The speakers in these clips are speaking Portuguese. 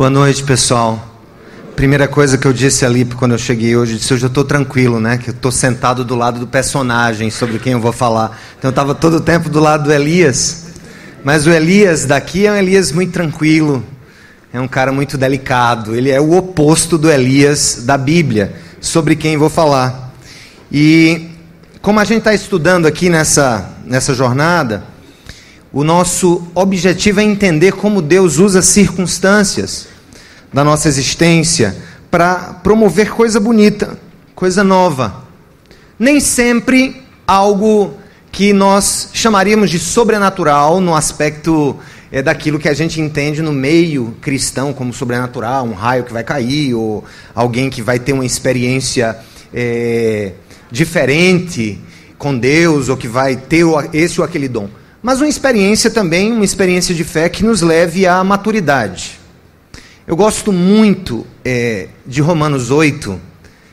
Boa noite, pessoal. Primeira coisa que eu disse ali quando eu cheguei hoje, eu disse, hoje eu estou tranquilo, né? Que eu estou sentado do lado do personagem sobre quem eu vou falar. Então eu estava todo o tempo do lado do Elias. Mas o Elias daqui é um Elias muito tranquilo. É um cara muito delicado. Ele é o oposto do Elias da Bíblia, sobre quem eu vou falar. E como a gente está estudando aqui nessa, nessa jornada, o nosso objetivo é entender como Deus usa circunstâncias da nossa existência para promover coisa bonita, coisa nova. Nem sempre algo que nós chamaríamos de sobrenatural no aspecto é, daquilo que a gente entende no meio cristão como sobrenatural, um raio que vai cair, ou alguém que vai ter uma experiência é, diferente com Deus, ou que vai ter esse ou aquele dom mas uma experiência também, uma experiência de fé que nos leve à maturidade. Eu gosto muito é, de Romanos 8,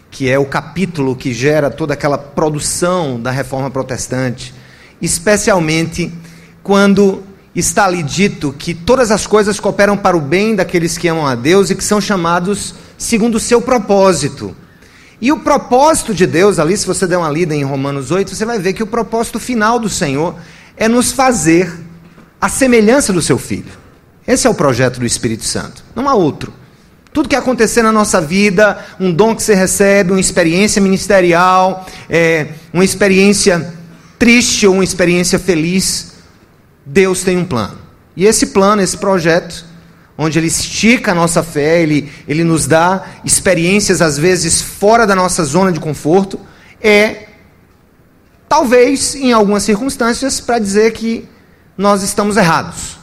que é o capítulo que gera toda aquela produção da reforma protestante, especialmente quando está ali dito que todas as coisas cooperam para o bem daqueles que amam a Deus e que são chamados segundo o seu propósito. E o propósito de Deus, ali, se você der uma lida em Romanos 8, você vai ver que o propósito final do Senhor é nos fazer a semelhança do seu filho. Esse é o projeto do Espírito Santo, não há outro. Tudo que acontecer na nossa vida, um dom que você recebe, uma experiência ministerial, é, uma experiência triste ou uma experiência feliz, Deus tem um plano. E esse plano, esse projeto, onde Ele estica a nossa fé, Ele, ele nos dá experiências, às vezes, fora da nossa zona de conforto, é Talvez, em algumas circunstâncias, para dizer que nós estamos errados.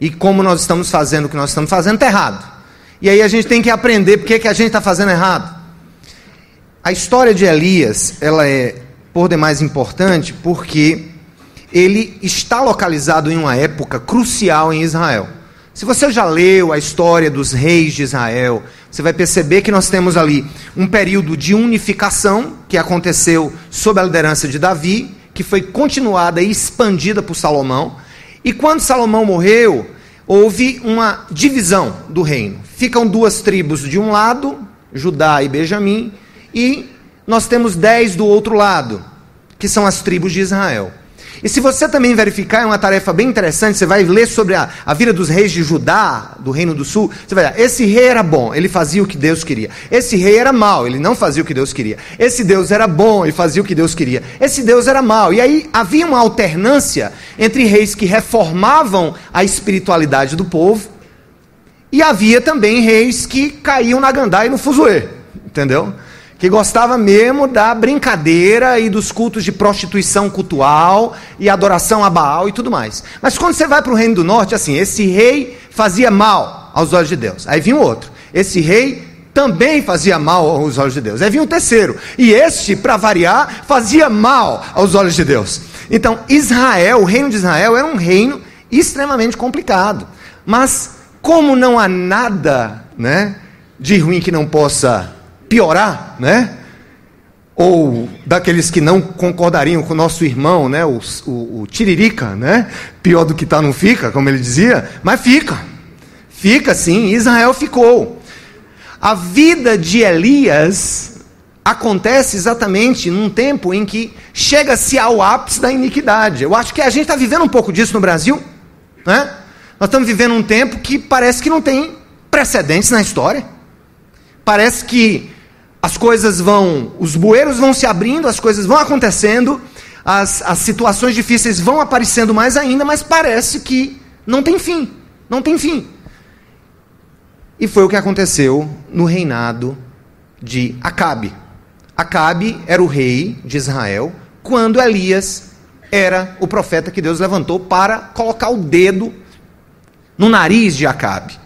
E como nós estamos fazendo o que nós estamos fazendo, está errado. E aí a gente tem que aprender porque que a gente está fazendo errado. A história de Elias, ela é por demais importante porque ele está localizado em uma época crucial em Israel. Se você já leu a história dos reis de Israel, você vai perceber que nós temos ali um período de unificação que aconteceu sob a liderança de Davi, que foi continuada e expandida por Salomão. E quando Salomão morreu, houve uma divisão do reino. Ficam duas tribos de um lado, Judá e Benjamim, e nós temos dez do outro lado, que são as tribos de Israel. E se você também verificar, é uma tarefa bem interessante, você vai ler sobre a, a vida dos reis de Judá, do Reino do Sul, você vai ver, esse rei era bom, ele fazia o que Deus queria. Esse rei era mau, ele não fazia o que Deus queria. Esse Deus era bom, ele fazia o que Deus queria. Esse Deus era mau. E aí havia uma alternância entre reis que reformavam a espiritualidade do povo, e havia também reis que caíam na gandá e no fuzuê, entendeu? Que gostava mesmo da brincadeira e dos cultos de prostituição cultual e adoração a Baal e tudo mais. Mas quando você vai para o Reino do Norte, assim, esse rei fazia mal aos olhos de Deus. Aí vinha um outro. Esse rei também fazia mal aos olhos de Deus. Aí vinha um terceiro. E este, para variar, fazia mal aos olhos de Deus. Então, Israel, o reino de Israel, era um reino extremamente complicado. Mas, como não há nada né, de ruim que não possa piorar, né? Ou daqueles que não concordariam com o nosso irmão, né? O, o, o Tiririca, né? Pior do que está não fica, como ele dizia, mas fica. Fica sim, Israel ficou. A vida de Elias acontece exatamente num tempo em que chega-se ao ápice da iniquidade. Eu acho que a gente está vivendo um pouco disso no Brasil, né? Nós estamos vivendo um tempo que parece que não tem precedentes na história. Parece que as coisas vão, os bueiros vão se abrindo, as coisas vão acontecendo, as, as situações difíceis vão aparecendo mais ainda, mas parece que não tem fim, não tem fim. E foi o que aconteceu no reinado de Acabe. Acabe era o rei de Israel quando Elias era o profeta que Deus levantou para colocar o dedo no nariz de Acabe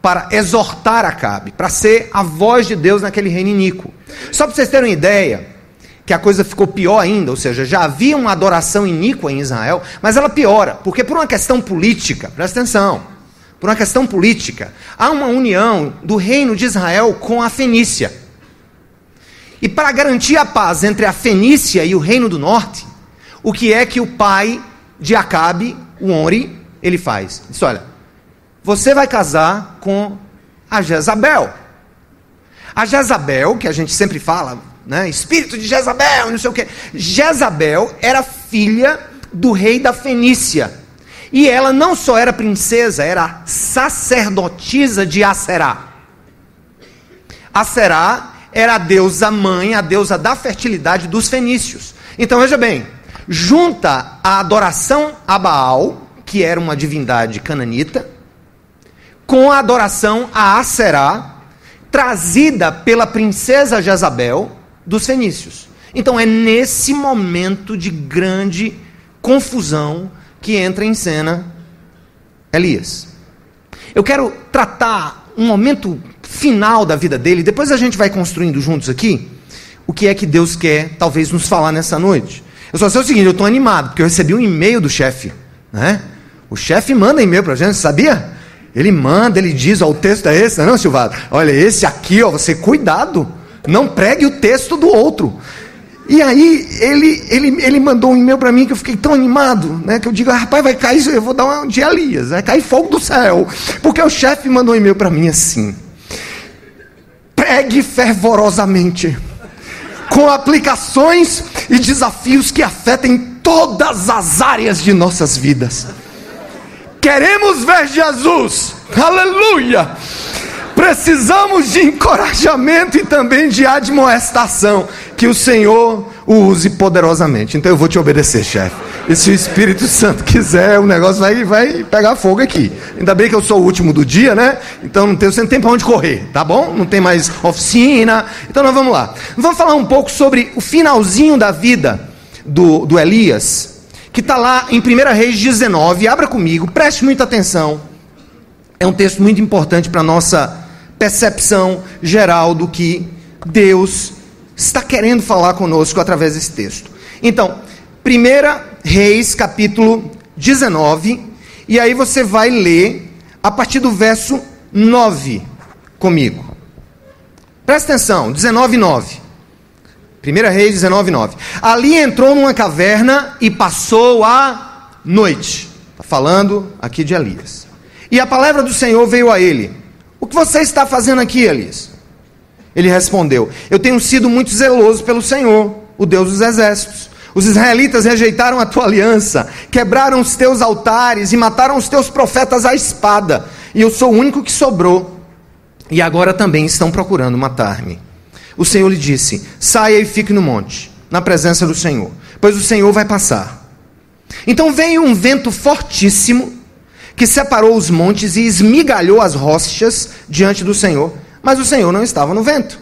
para exortar Acabe, para ser a voz de Deus naquele reino iníquo. Só para vocês terem uma ideia, que a coisa ficou pior ainda, ou seja, já havia uma adoração iníqua em Israel, mas ela piora, porque por uma questão política, presta atenção, por uma questão política, há uma união do reino de Israel com a Fenícia. E para garantir a paz entre a Fenícia e o reino do norte, o que é que o pai de Acabe, o Onri, ele faz? Diz: olha, você vai casar com a Jezabel. A Jezabel, que a gente sempre fala, né? Espírito de Jezabel, não sei o quê. Jezabel era filha do rei da Fenícia. E ela não só era princesa, era sacerdotisa de Aserá. Aserá era a deusa mãe, a deusa da fertilidade dos fenícios. Então veja bem, junta a adoração a Baal, que era uma divindade cananita, com a adoração a Aserá, trazida pela princesa Jezabel dos fenícios. Então é nesse momento de grande confusão que entra em cena Elias. Eu quero tratar um momento final da vida dele, depois a gente vai construindo juntos aqui o que é que Deus quer talvez nos falar nessa noite. Eu só sei o seguinte, eu estou animado, porque eu recebi um e-mail do chefe. Né? O chefe manda e-mail para a gente, sabia? Ele manda, ele diz, ó, o texto é esse, não, Silvado? Olha, esse aqui, ó, você cuidado, não pregue o texto do outro. E aí ele, ele, ele mandou um e-mail para mim que eu fiquei tão animado, né? Que eu digo, ah, rapaz, vai cair, eu vou dar um de Elias, vai cair fogo do céu. Porque o chefe mandou um e-mail para mim assim: pregue fervorosamente, com aplicações e desafios que afetem todas as áreas de nossas vidas. Queremos ver Jesus, aleluia! Precisamos de encorajamento e também de admoestação. Que o Senhor o use poderosamente. Então eu vou te obedecer, chefe. E se o Espírito Santo quiser, o negócio vai, vai pegar fogo aqui. Ainda bem que eu sou o último do dia, né? Então não tem, você não para onde correr, tá bom? Não tem mais oficina. Então nós vamos lá. Vamos falar um pouco sobre o finalzinho da vida do, do Elias, que está lá em 1 Reis 19. Abra comigo, preste muita atenção. É um texto muito importante para a nossa percepção geral do que Deus está querendo falar conosco através desse texto. Então, 1 Reis, capítulo 19, e aí você vai ler a partir do verso 9 comigo. Presta atenção, 19, 9. 1 Reis 19, 9. Ali entrou numa caverna e passou a noite. Está falando aqui de Elias. E a palavra do Senhor veio a ele o que você está fazendo aqui, Elias? Ele respondeu: Eu tenho sido muito zeloso pelo Senhor, o Deus dos exércitos. Os israelitas rejeitaram a tua aliança, quebraram os teus altares e mataram os teus profetas à espada. E eu sou o único que sobrou. E agora também estão procurando matar-me. O Senhor lhe disse: Saia e fique no monte, na presença do Senhor, pois o Senhor vai passar. Então veio um vento fortíssimo que separou os montes e esmigalhou as rochas diante do Senhor, mas o Senhor não estava no vento.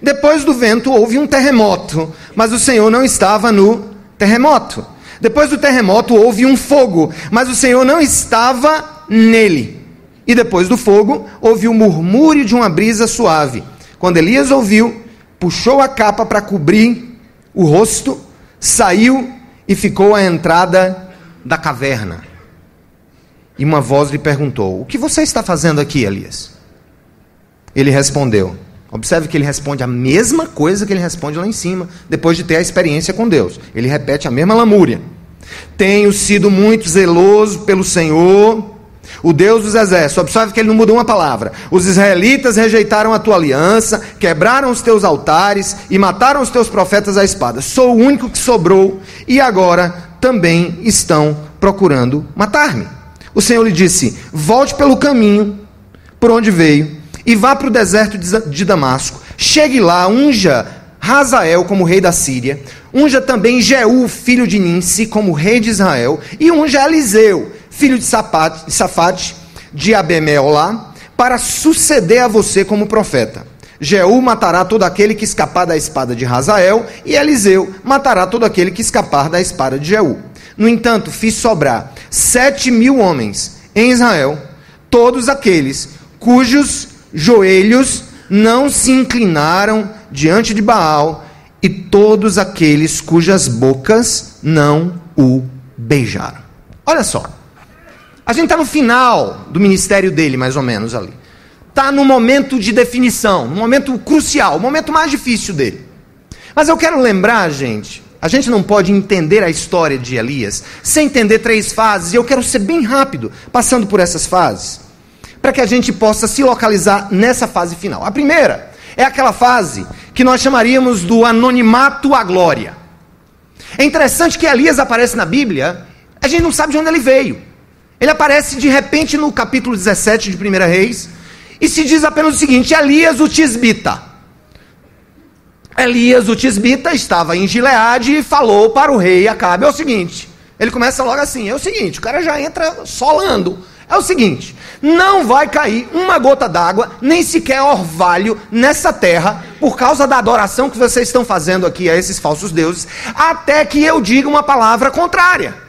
Depois do vento houve um terremoto, mas o Senhor não estava no terremoto. Depois do terremoto houve um fogo, mas o Senhor não estava nele. E depois do fogo houve o murmúrio de uma brisa suave. Quando Elias ouviu, puxou a capa para cobrir o rosto, saiu e ficou à entrada da caverna. E uma voz lhe perguntou: O que você está fazendo aqui, Elias? Ele respondeu. Observe que ele responde a mesma coisa que ele responde lá em cima, depois de ter a experiência com Deus. Ele repete a mesma lamúria. Tenho sido muito zeloso pelo Senhor, o Deus dos exércitos. Observe que ele não mudou uma palavra. Os israelitas rejeitaram a tua aliança, quebraram os teus altares e mataram os teus profetas à espada. Sou o único que sobrou e agora também estão procurando matar-me. O Senhor lhe disse: Volte pelo caminho por onde veio e vá para o deserto de Damasco. Chegue lá, unja Razael como rei da Síria, unja também Jeú, filho de Ninsi, como rei de Israel, e unja Eliseu, filho de Safate, de Abemelá, para suceder a você como profeta. Jeú matará todo aquele que escapar da espada de Razael, e Eliseu matará todo aquele que escapar da espada de Jeú. No entanto, fiz sobrar sete mil homens em Israel, todos aqueles cujos joelhos não se inclinaram diante de Baal, e todos aqueles cujas bocas não o beijaram. Olha só, a gente está no final do ministério dele, mais ou menos ali. Está no momento de definição, no momento crucial, o momento mais difícil dele. Mas eu quero lembrar, gente, a gente não pode entender a história de Elias sem entender três fases, e eu quero ser bem rápido passando por essas fases. para que a gente possa se localizar nessa fase final. A primeira é aquela fase que nós chamaríamos do anonimato à glória. É interessante que Elias aparece na Bíblia, a gente não sabe de onde ele veio. Ele aparece de repente no capítulo 17 de 1 Reis e se diz apenas o seguinte: Elias o Tisbita. Elias o Tisbita estava em Gileade e falou para o rei Acabe: é o seguinte. Ele começa logo assim: é o seguinte, o cara já entra solando. É o seguinte: não vai cair uma gota d'água, nem sequer orvalho nessa terra, por causa da adoração que vocês estão fazendo aqui a esses falsos deuses, até que eu diga uma palavra contrária.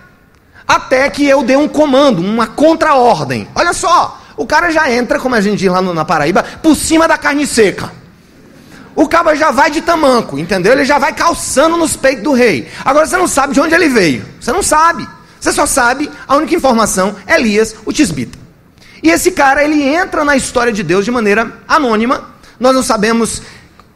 Até que eu dê um comando, uma contra-ordem. Olha só, o cara já entra, como a gente diz lá na Paraíba, por cima da carne seca. O cabo já vai de tamanco, entendeu? Ele já vai calçando nos peitos do rei. Agora você não sabe de onde ele veio. Você não sabe. Você só sabe, a única informação é Elias, o tisbita. E esse cara, ele entra na história de Deus de maneira anônima. Nós não sabemos,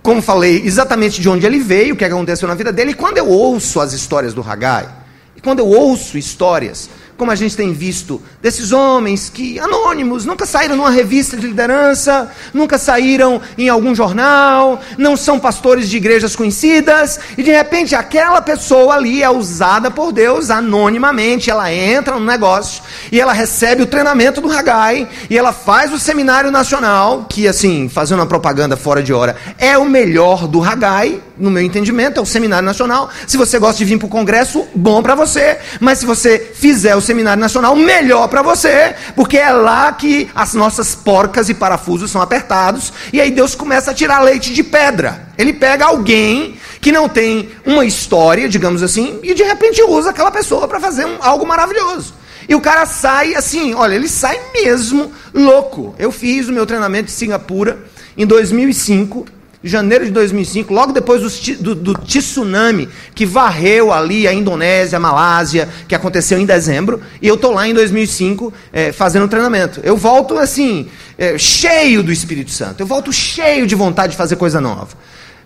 como falei, exatamente de onde ele veio, o que aconteceu na vida dele. E quando eu ouço as histórias do Haggai, e quando eu ouço histórias como a gente tem visto, desses homens que, anônimos, nunca saíram numa revista de liderança, nunca saíram em algum jornal, não são pastores de igrejas conhecidas, e de repente aquela pessoa ali é usada por Deus anonimamente, ela entra no negócio e ela recebe o treinamento do Hagai, e ela faz o seminário nacional, que assim, fazendo uma propaganda fora de hora, é o melhor do Hagai, no meu entendimento, é o seminário nacional. Se você gosta de vir para o congresso, bom para você, mas se você fizer o Seminário Nacional, melhor para você, porque é lá que as nossas porcas e parafusos são apertados, e aí Deus começa a tirar leite de pedra. Ele pega alguém que não tem uma história, digamos assim, e de repente usa aquela pessoa para fazer um, algo maravilhoso. E o cara sai assim, olha, ele sai mesmo louco. Eu fiz o meu treinamento de Singapura em 2005 janeiro de 2005, logo depois do, do, do, tsunami que varreu ali a Indonésia, a Malásia, que aconteceu em dezembro, e eu estou lá em 2005 é, fazendo treinamento. Eu volto assim, é, cheio do Espírito Santo, eu volto cheio de vontade de fazer coisa nova.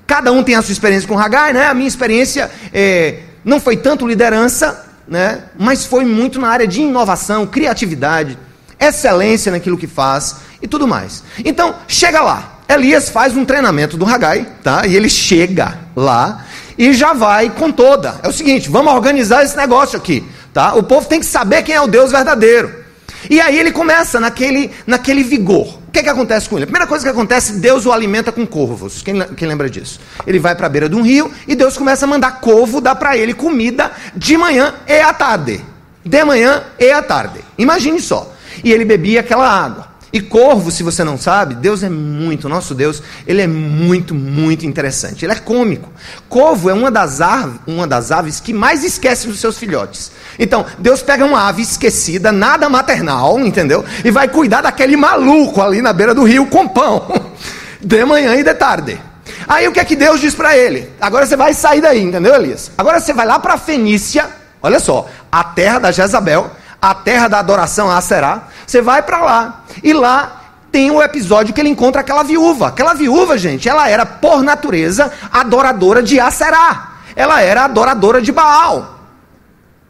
Cada um tem a sua experiência com o Hagai, né? A minha experiência é, não foi tanto liderança, né? mas foi muito na área de inovação, criatividade, excelência naquilo que faz e tudo mais. Então, chega lá. Elias faz um treinamento do Hagai, tá? E ele chega lá e já vai com toda. É o seguinte, vamos organizar esse negócio aqui, tá? O povo tem que saber quem é o Deus verdadeiro. E aí ele começa naquele, naquele vigor. O que, é que acontece com ele? A primeira coisa que acontece, Deus o alimenta com corvos. Quem, quem lembra disso? Ele vai para a beira de um rio e Deus começa a mandar corvo dar para ele comida de manhã e à tarde. De manhã e à tarde. Imagine só. E ele bebia aquela água. E corvo, se você não sabe, Deus é muito, nosso Deus, ele é muito, muito interessante. Ele é cômico. Corvo é uma das, aves, uma das aves que mais esquece dos seus filhotes. Então, Deus pega uma ave esquecida, nada maternal, entendeu? E vai cuidar daquele maluco ali na beira do rio com pão, de manhã e de tarde. Aí o que é que Deus diz para ele? Agora você vai sair daí, entendeu, Elias? Agora você vai lá para a Fenícia, olha só, a terra da Jezabel, a terra da adoração a Será. Você vai para lá e lá tem o um episódio que ele encontra aquela viúva. Aquela viúva, gente, ela era por natureza adoradora de Aserá. Ela era adoradora de Baal.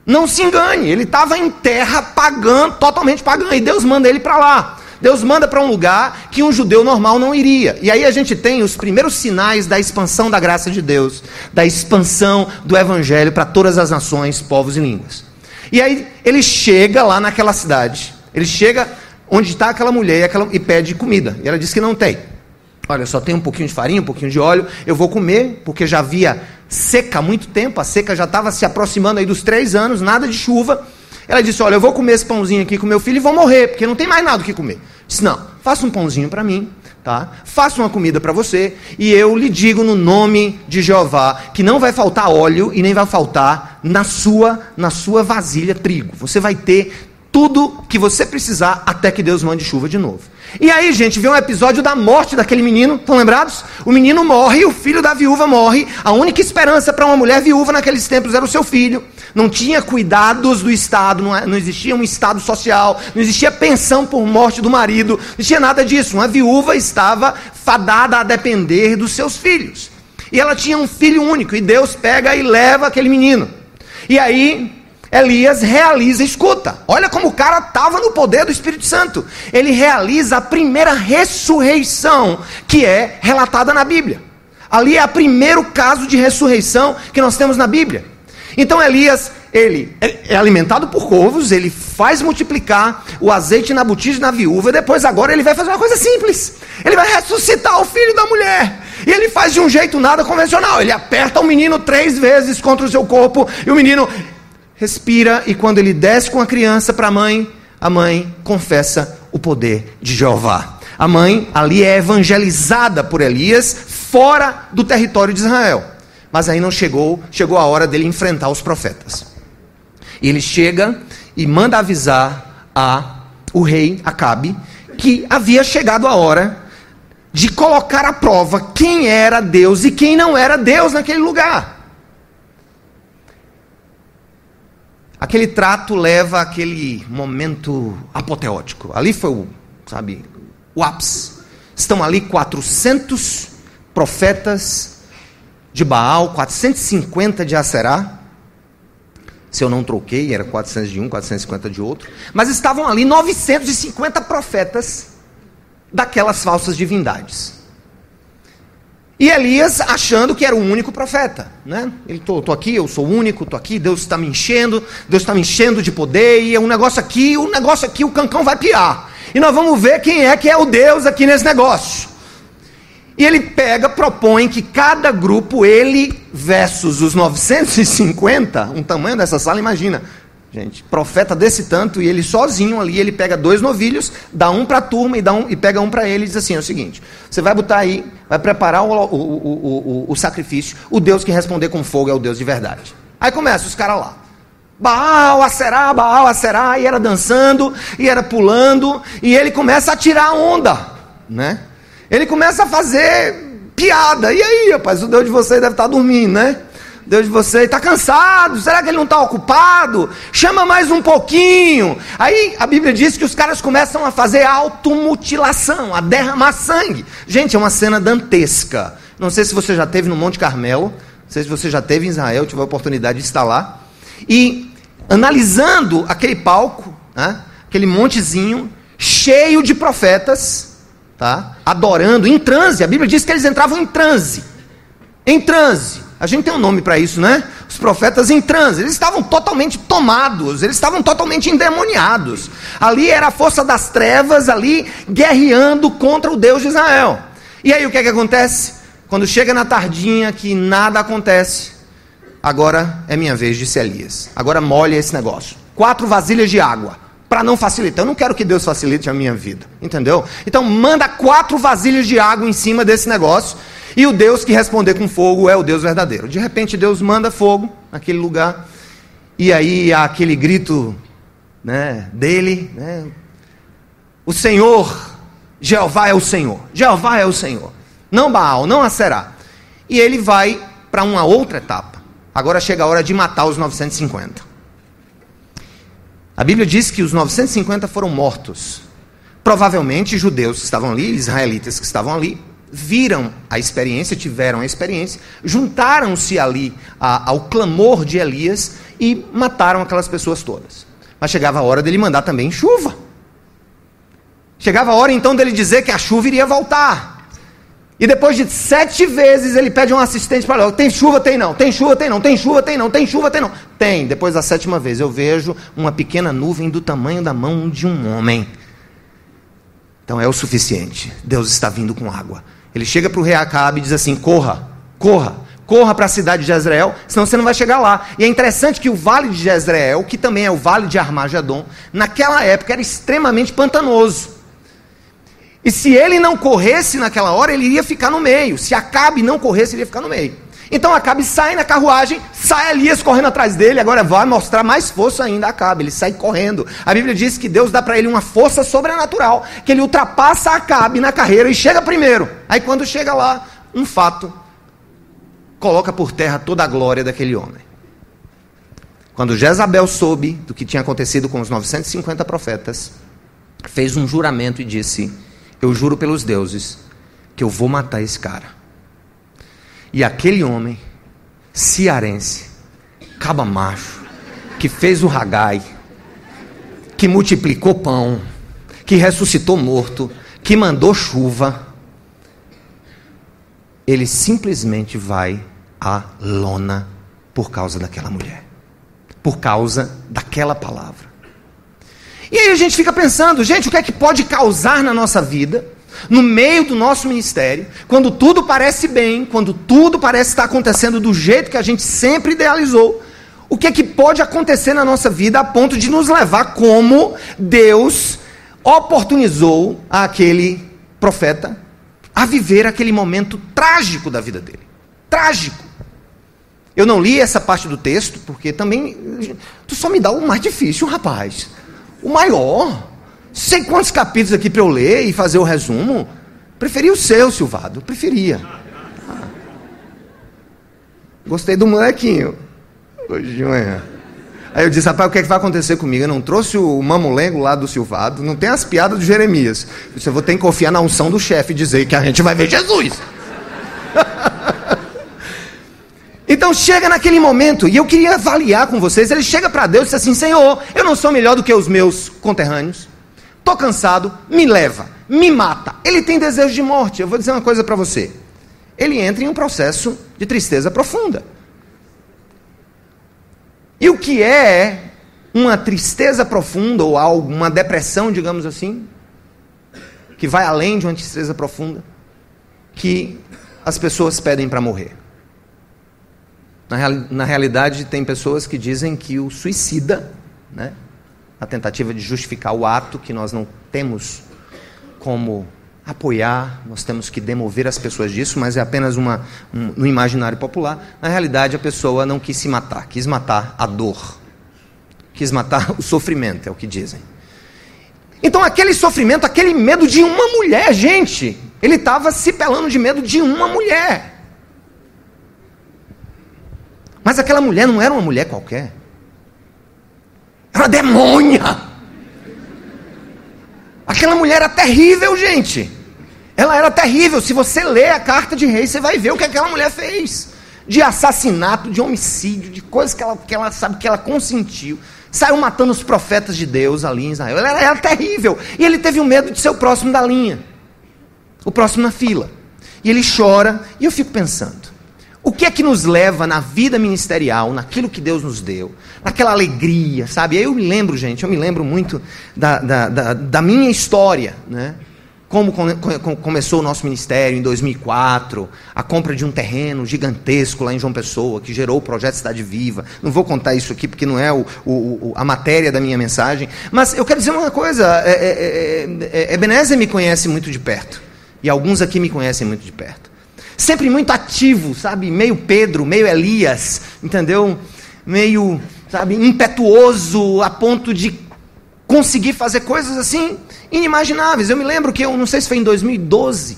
Não se engane, ele estava em terra pagando, totalmente pagando, e Deus manda ele para lá. Deus manda para um lugar que um judeu normal não iria. E aí a gente tem os primeiros sinais da expansão da graça de Deus, da expansão do evangelho para todas as nações, povos e línguas. E aí ele chega lá naquela cidade. Ele chega onde está aquela mulher e, aquela, e pede comida. E ela diz que não tem. Olha, só tem um pouquinho de farinha, um pouquinho de óleo. Eu vou comer, porque já havia seca há muito tempo. A seca já estava se aproximando aí dos três anos, nada de chuva. Ela disse: Olha, eu vou comer esse pãozinho aqui com meu filho e vou morrer, porque não tem mais nada o que comer. Disse: Não, faça um pãozinho para mim, tá? Faça uma comida para você e eu lhe digo no nome de Jeová que não vai faltar óleo e nem vai faltar na sua na sua vasilha trigo. Você vai ter tudo que você precisar até que Deus mande chuva de novo. E aí, gente, vê um episódio da morte daquele menino, estão lembrados? O menino morre, o filho da viúva morre. A única esperança para uma mulher viúva naqueles tempos era o seu filho. Não tinha cuidados do Estado, é, não existia um Estado social, não existia pensão por morte do marido, não existia nada disso. Uma viúva estava fadada a depender dos seus filhos. E ela tinha um filho único, e Deus pega e leva aquele menino. E aí, Elias realiza, escuta, olha como o cara estava no poder do Espírito Santo. Ele realiza a primeira ressurreição que é relatada na Bíblia. Ali é o primeiro caso de ressurreição que nós temos na Bíblia. Então Elias, ele é alimentado por corvos, ele faz multiplicar o azeite na botija na viúva, e depois agora ele vai fazer uma coisa simples. Ele vai ressuscitar o filho da mulher. E ele faz de um jeito nada convencional. Ele aperta o menino três vezes contra o seu corpo, e o menino respira, e quando ele desce com a criança para a mãe, a mãe confessa o poder de Jeová. A mãe ali é evangelizada por Elias fora do território de Israel. Mas aí não chegou, chegou a hora dele enfrentar os profetas. E ele chega e manda avisar a o rei Acabe que havia chegado a hora de colocar à prova quem era Deus e quem não era Deus naquele lugar. Aquele trato leva àquele momento apoteótico. Ali foi o, sabe, o ápice. Estão ali 400 profetas de Baal, 450 de Aserá. Se eu não troquei, era 400 de um, 450 de outro. Mas estavam ali 950 profetas daquelas falsas divindades. E Elias achando que era o único profeta, né? Ele tô, tô aqui, eu sou o único, tô aqui, Deus está me enchendo, Deus está me enchendo de poder e é um negócio aqui, um negócio aqui, o cancão vai piar. E nós vamos ver quem é que é o Deus aqui nesse negócio. E ele pega, propõe que cada grupo, ele versus os 950, um tamanho dessa sala, imagina, Gente, profeta desse tanto e ele sozinho ali, ele pega dois novilhos, dá um para a turma e, dá um, e pega um para ele e diz assim: é o seguinte, você vai botar aí, vai preparar o, o, o, o, sacrifício, o Deus que responder com fogo é o Deus de verdade. Aí começa os caras lá. Baal, Aserá, Baal, Aserá, e era dançando, e era pulando, e ele começa a tirar onda, né? Ele começa a fazer piada. E aí, rapaz, o Deus de vocês deve estar dormindo, né? Deus de você está cansado, será que ele não está ocupado? Chama mais um pouquinho. Aí a Bíblia diz que os caras começam a fazer automutilação, a derramar sangue. Gente, é uma cena dantesca. Não sei se você já teve no Monte Carmelo, não sei se você já teve em Israel, tive a oportunidade de estar lá. E analisando aquele palco, né, aquele montezinho, cheio de profetas, tá, adorando, em transe. A Bíblia diz que eles entravam em transe. Em transe a gente tem um nome para isso, né? Os profetas em transe. Eles estavam totalmente tomados, eles estavam totalmente endemoniados. Ali era a força das trevas, ali guerreando contra o Deus de Israel. E aí o que é que acontece? Quando chega na tardinha que nada acontece, agora é minha vez, disse Elias. Agora molha esse negócio. Quatro vasilhas de água para não facilitar. Eu não quero que Deus facilite a minha vida, entendeu? Então manda quatro vasilhas de água em cima desse negócio e o Deus que responder com fogo é o Deus verdadeiro. De repente Deus manda fogo naquele lugar. E aí há aquele grito né, dele. Né, o Senhor, Jeová é o Senhor. Jeová é o Senhor. Não Baal, não Aserá. E ele vai para uma outra etapa. Agora chega a hora de matar os 950. A Bíblia diz que os 950 foram mortos. Provavelmente judeus que estavam ali, israelitas que estavam ali, viram a experiência, tiveram a experiência, juntaram-se ali a, ao clamor de Elias e mataram aquelas pessoas todas. Mas chegava a hora dele mandar também chuva. Chegava a hora então dele dizer que a chuva iria voltar. E depois de sete vezes ele pede um assistente para ele: tem chuva, tem não, tem chuva, tem não, tem chuva, tem não, tem chuva, tem não. Tem. Depois da sétima vez eu vejo uma pequena nuvem do tamanho da mão de um homem. Então é o suficiente. Deus está vindo com água. Ele chega para o rei Acabe e diz assim: corra, corra, corra para a cidade de Jezreel, senão você não vai chegar lá. E é interessante que o vale de Jezreel, que também é o vale de Armagedon, naquela época era extremamente pantanoso. E se ele não corresse naquela hora, ele iria ficar no meio. Se Acabe não corresse, ele ia ficar no meio. Então Acabe sai na carruagem, sai Elias correndo atrás dele, agora vai mostrar mais força ainda a Acabe, ele sai correndo. A Bíblia diz que Deus dá para ele uma força sobrenatural, que ele ultrapassa Acabe na carreira e chega primeiro. Aí quando chega lá, um fato coloca por terra toda a glória daquele homem. Quando Jezabel soube do que tinha acontecido com os 950 profetas, fez um juramento e disse: Eu juro pelos deuses que eu vou matar esse cara. E aquele homem, cearense, caba macho, que fez o Ragai, que multiplicou pão, que ressuscitou morto, que mandou chuva, ele simplesmente vai à lona por causa daquela mulher, por causa daquela palavra. E aí a gente fica pensando, gente, o que é que pode causar na nossa vida, no meio do nosso ministério, quando tudo parece bem, quando tudo parece estar acontecendo do jeito que a gente sempre idealizou, o que é que pode acontecer na nossa vida a ponto de nos levar como Deus oportunizou aquele profeta a viver aquele momento trágico da vida dele. Trágico. Eu não li essa parte do texto, porque também. Tu só me dá o mais difícil, rapaz. O maior. Sei quantos capítulos aqui para eu ler e fazer o resumo. Preferia o seu, Silvado. Preferia. Ah. Gostei do molequinho. Hoje de manhã. Aí eu disse, rapaz, o que, é que vai acontecer comigo? Eu não trouxe o mamulengo lá do Silvado, não tem as piadas do Jeremias. Você vou ter que confiar na unção do chefe e dizer que a gente vai ver Jesus. então chega naquele momento, e eu queria avaliar com vocês, ele chega para Deus e diz assim, Senhor, eu não sou melhor do que os meus conterrâneos, estou cansado, me leva, me mata. Ele tem desejo de morte. Eu vou dizer uma coisa para você. Ele entra em um processo de tristeza profunda. E o que é uma tristeza profunda ou algo, uma depressão, digamos assim, que vai além de uma tristeza profunda, que as pessoas pedem para morrer. Na, real, na, realidade, tem pessoas que dizem que o suicida, né, a tentativa de justificar o ato que nós não temos como apoiar, nós temos que demover as pessoas disso, mas é apenas uma, um, no imaginário popular. Na realidade, a pessoa não quis se matar, quis matar a dor, quis matar o sofrimento, é o que dizem. Então, aquele sofrimento, aquele medo de uma mulher, gente, ele estava se pelando de medo de uma mulher. Mas aquela mulher não era uma mulher qualquer, era uma demônia. Aquela mulher era terrível, gente. Ela era terrível. Se você ler a carta de rei, você vai ver o que aquela mulher fez. De assassinato, de homicídio, de coisas que ela, que ela sabe que ela consentiu. Saiu matando os profetas de Deus ali em Israel. Ela era terrível. E ele teve o medo de ser o próximo da linha. O próximo na fila. E ele chora. E eu fico pensando. O que é que nos leva na vida ministerial, naquilo que Deus nos deu, naquela alegria, sabe? Eu me lembro, gente, eu me lembro muito da, da, da, da minha história, né? Como começou o nosso ministério em 2004, a compra de um terreno gigantesco lá em João Pessoa, que gerou o projeto Cidade Viva. Não vou contar isso aqui porque não é o, o, a matéria da minha mensagem. Mas eu quero dizer uma coisa: é, é, é, Ebenezer me conhece muito de perto. E alguns aqui me conhecem muito de perto sempre muito ativo, sabe? Meio Pedro, meio Elias, entendeu? Meio, sabe, impetuoso a ponto de conseguir fazer coisas assim inimagináveis. Eu me lembro que eu não sei se foi em 2012.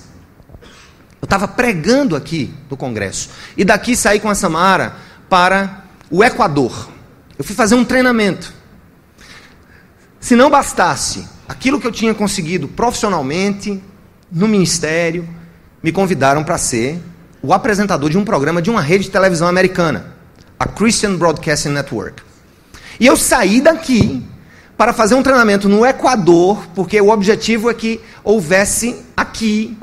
Eu estava pregando aqui no congresso e daqui saí com a Samara para o Equador. Eu fui fazer um treinamento. Se não bastasse aquilo que eu tinha conseguido profissionalmente, no ministério, me convidaram para ser o apresentador de um programa de uma rede de televisão americana, a Christian Broadcasting Network. E eu saí daqui para fazer um treinamento no Equador, porque o objetivo é que houvesse aqui,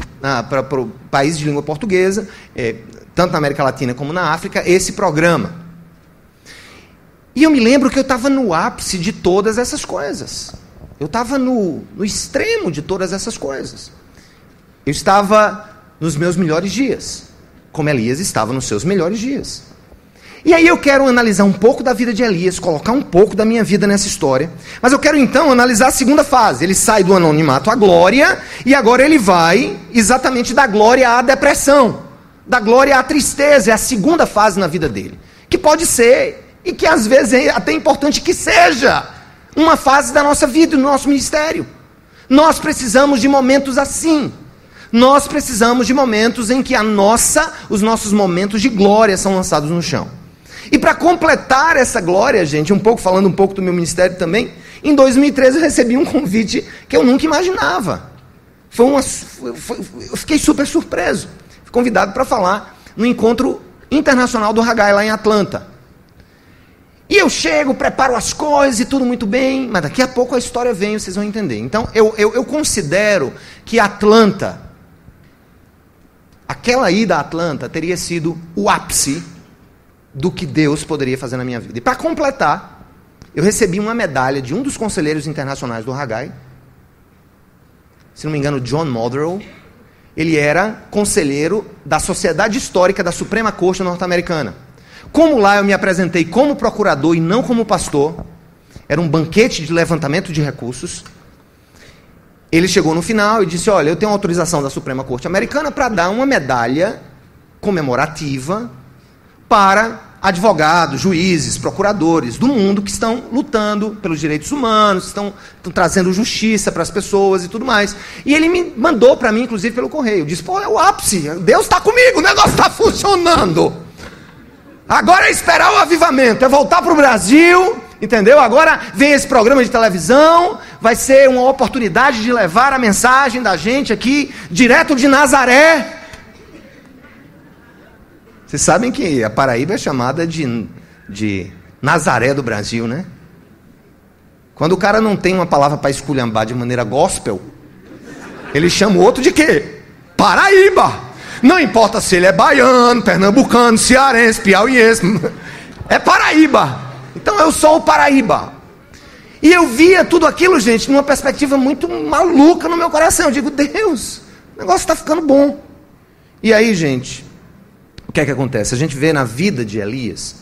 para o país de língua portuguesa, é, tanto na América Latina como na África, esse programa. E eu me lembro que eu estava no ápice de todas essas coisas. Eu estava no, no extremo de todas essas coisas. Eu estava nos meus melhores dias, como Elias estava nos seus melhores dias. E aí eu quero analisar um pouco da vida de Elias, colocar um pouco da minha vida nessa história. Mas eu quero então analisar a segunda fase. Ele sai do anonimato à glória e agora ele vai exatamente da glória à depressão, da glória à tristeza. É a segunda fase na vida dele, que pode ser e que às vezes é até importante que seja uma fase da nossa vida, do nosso ministério. Nós precisamos de momentos assim. Nós precisamos de momentos em que a nossa, os nossos momentos de glória são lançados no chão. E para completar essa glória, gente, um pouco falando um pouco do meu ministério também, em 2013 eu recebi um convite que eu nunca imaginava. Foi uma, foi, eu fiquei super surpreso. Fui convidado para falar no encontro internacional do Hagai lá em Atlanta. E eu chego, preparo as coisas e tudo muito bem, mas daqui a pouco a história vem, vocês vão entender. Então, eu, eu, eu considero que Atlanta, aquela ida a Atlanta, teria sido o ápice do que Deus poderia fazer na minha vida. E para completar, eu recebi uma medalha de um dos conselheiros internacionais do Haggai, se não me engano, John Muldrow. Ele era conselheiro da Sociedade Histórica da Suprema Corte Norte-Americana. Como lá eu me apresentei como procurador e não como pastor, era um banquete de levantamento de recursos. Ele chegou no final e disse: Olha, eu tenho autorização da Suprema Corte Americana para dar uma medalha comemorativa para advogados, juízes, procuradores do mundo que estão lutando pelos direitos humanos, estão, estão trazendo justiça para as pessoas e tudo mais. E ele me mandou para mim, inclusive, pelo correio. Disse: Pô, é o ápice, Deus está comigo, o negócio está funcionando. Agora é esperar o avivamento, é voltar para o Brasil, entendeu? Agora vem esse programa de televisão, vai ser uma oportunidade de levar a mensagem da gente aqui, direto de Nazaré. Vocês sabem que a Paraíba é chamada de, de Nazaré do Brasil, né? Quando o cara não tem uma palavra para esculhambar de maneira gospel, ele chama o outro de quê? Paraíba. Não importa se ele é baiano, pernambucano, cearense, piauiense. É Paraíba. Então eu sou o Paraíba. E eu via tudo aquilo, gente, numa perspectiva muito maluca no meu coração. Eu digo, Deus, o negócio está ficando bom. E aí, gente, o que é que acontece? A gente vê na vida de Elias,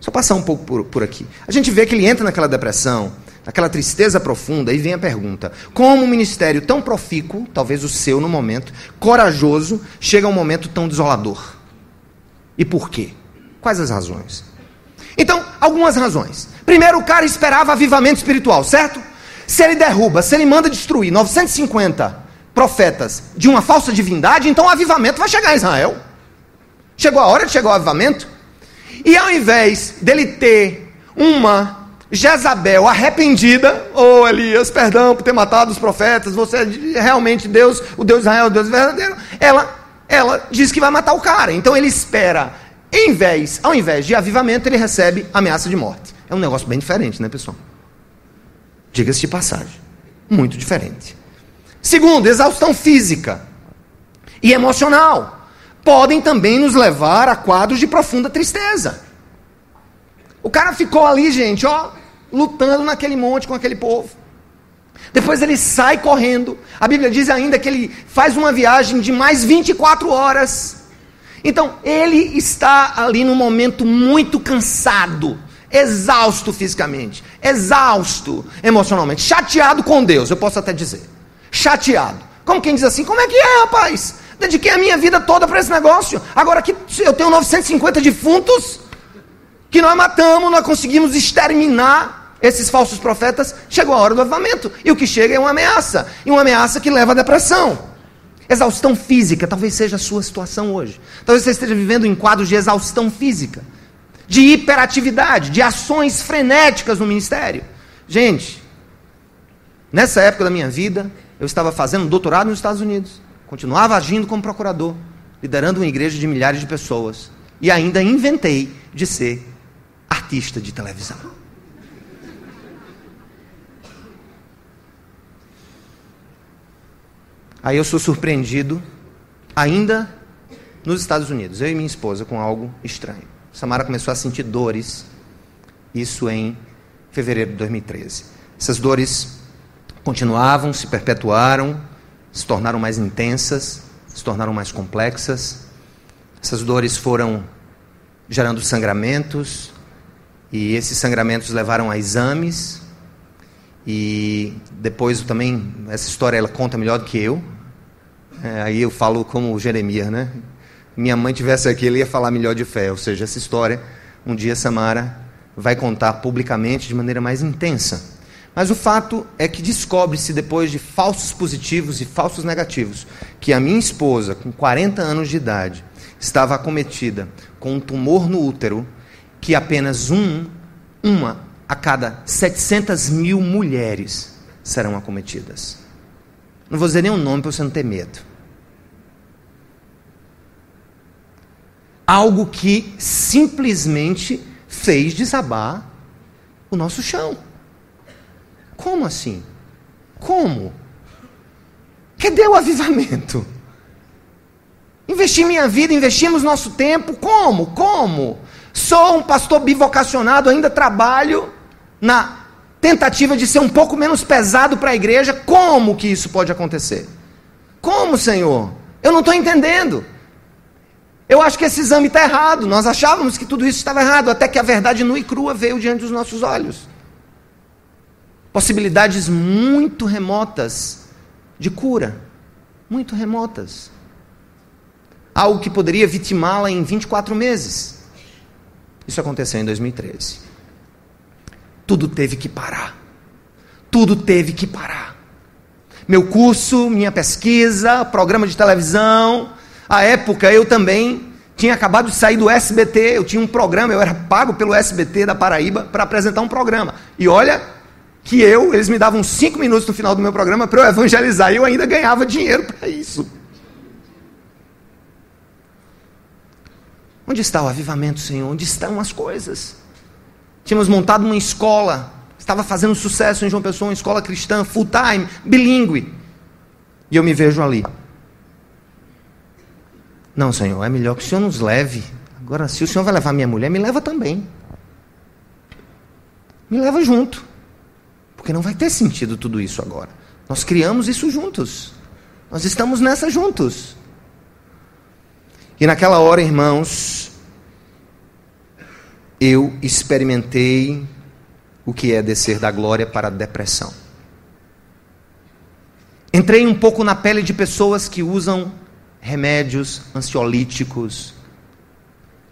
só passar um pouco por, por aqui, a gente vê que ele entra naquela depressão, aquela tristeza profunda, e vem a pergunta: como um ministério tão profícuo, talvez o seu no momento, corajoso, chega a um momento tão desolador? E por quê? Quais as razões? Então, algumas razões. Primeiro, o cara esperava avivamento espiritual, certo? Se ele derruba, se ele manda destruir 950 profetas de uma falsa divindade, então o avivamento vai chegar a Israel. Chegou a hora de chegar o avivamento. E ao invés dele ter uma Jezabel arrependida, ou oh, Elias, perdão por ter matado os profetas, você é realmente Deus, o Deus de Israel, o Deus verdadeiro. Ela, ela diz que vai matar o cara. Então ele espera, em vez, ao invés de avivamento, ele recebe ameaça de morte. É um negócio bem diferente, né, pessoal? Diga-se de passagem. Muito diferente. Segundo, exaustão física e emocional podem também nos levar a quadros de profunda tristeza. O cara ficou ali, gente, ó, lutando naquele monte com aquele povo. Depois ele sai correndo. A Bíblia diz ainda que ele faz uma viagem de mais 24 horas. Então, ele está ali num momento muito cansado, exausto fisicamente, exausto emocionalmente, chateado com Deus, eu posso até dizer. Chateado. Como quem diz assim: como é que é, rapaz? Dediquei a minha vida toda para esse negócio. Agora que eu tenho 950 defuntos, que nós matamos, nós conseguimos exterminar esses falsos profetas, chegou a hora do avivamento. E o que chega é uma ameaça. E uma ameaça que leva à depressão. Exaustão física, talvez seja a sua situação hoje. Talvez você esteja vivendo em quadros de exaustão física, de hiperatividade, de ações frenéticas no ministério. Gente, nessa época da minha vida, eu estava fazendo um doutorado nos Estados Unidos, continuava agindo como procurador, liderando uma igreja de milhares de pessoas, e ainda inventei de ser artista de televisão. Aí eu sou surpreendido, ainda nos Estados Unidos, eu e minha esposa, com algo estranho. Samara começou a sentir dores, isso em fevereiro de 2013. Essas dores continuavam, se perpetuaram, se tornaram mais intensas, se tornaram mais complexas. Essas dores foram gerando sangramentos, e esses sangramentos levaram a exames. E depois também, essa história ela conta melhor do que eu. É, aí eu falo como Jeremias, né? Minha mãe tivesse aqui, ele ia falar melhor de fé. Ou seja, essa história, um dia Samara vai contar publicamente de maneira mais intensa. Mas o fato é que descobre-se depois de falsos positivos e falsos negativos que a minha esposa, com 40 anos de idade, estava acometida com um tumor no útero que apenas um, uma a cada 700 mil mulheres serão acometidas. Não vou dizer nenhum nome para você não ter medo. Algo que simplesmente fez desabar o nosso chão. Como assim? Como? Cadê o avivamento? Investi minha vida, investimos nosso tempo, como? Como? Sou um pastor bivocacionado, ainda trabalho na tentativa de ser um pouco menos pesado para a igreja. Como que isso pode acontecer? Como, Senhor? Eu não estou entendendo. Eu acho que esse exame está errado. Nós achávamos que tudo isso estava errado, até que a verdade nua e crua veio diante dos nossos olhos. Possibilidades muito remotas de cura. Muito remotas. Algo que poderia vitimá-la em 24 meses. Isso aconteceu em 2013. Tudo teve que parar. Tudo teve que parar. Meu curso, minha pesquisa, programa de televisão, à época eu também tinha acabado de sair do SBT, eu tinha um programa, eu era pago pelo SBT da Paraíba para apresentar um programa. E olha que eu, eles me davam cinco minutos no final do meu programa para eu evangelizar e eu ainda ganhava dinheiro para isso. Onde está o avivamento, Senhor? Onde estão as coisas? Tínhamos montado uma escola, estava fazendo sucesso em João Pessoa, uma escola cristã, full time, bilíngue. E eu me vejo ali. Não, Senhor, é melhor que o Senhor nos leve. Agora, se o Senhor vai levar minha mulher, me leva também. Me leva junto. Porque não vai ter sentido tudo isso agora. Nós criamos isso juntos. Nós estamos nessa juntos. E naquela hora, irmãos, eu experimentei o que é descer da glória para a depressão. Entrei um pouco na pele de pessoas que usam remédios ansiolíticos,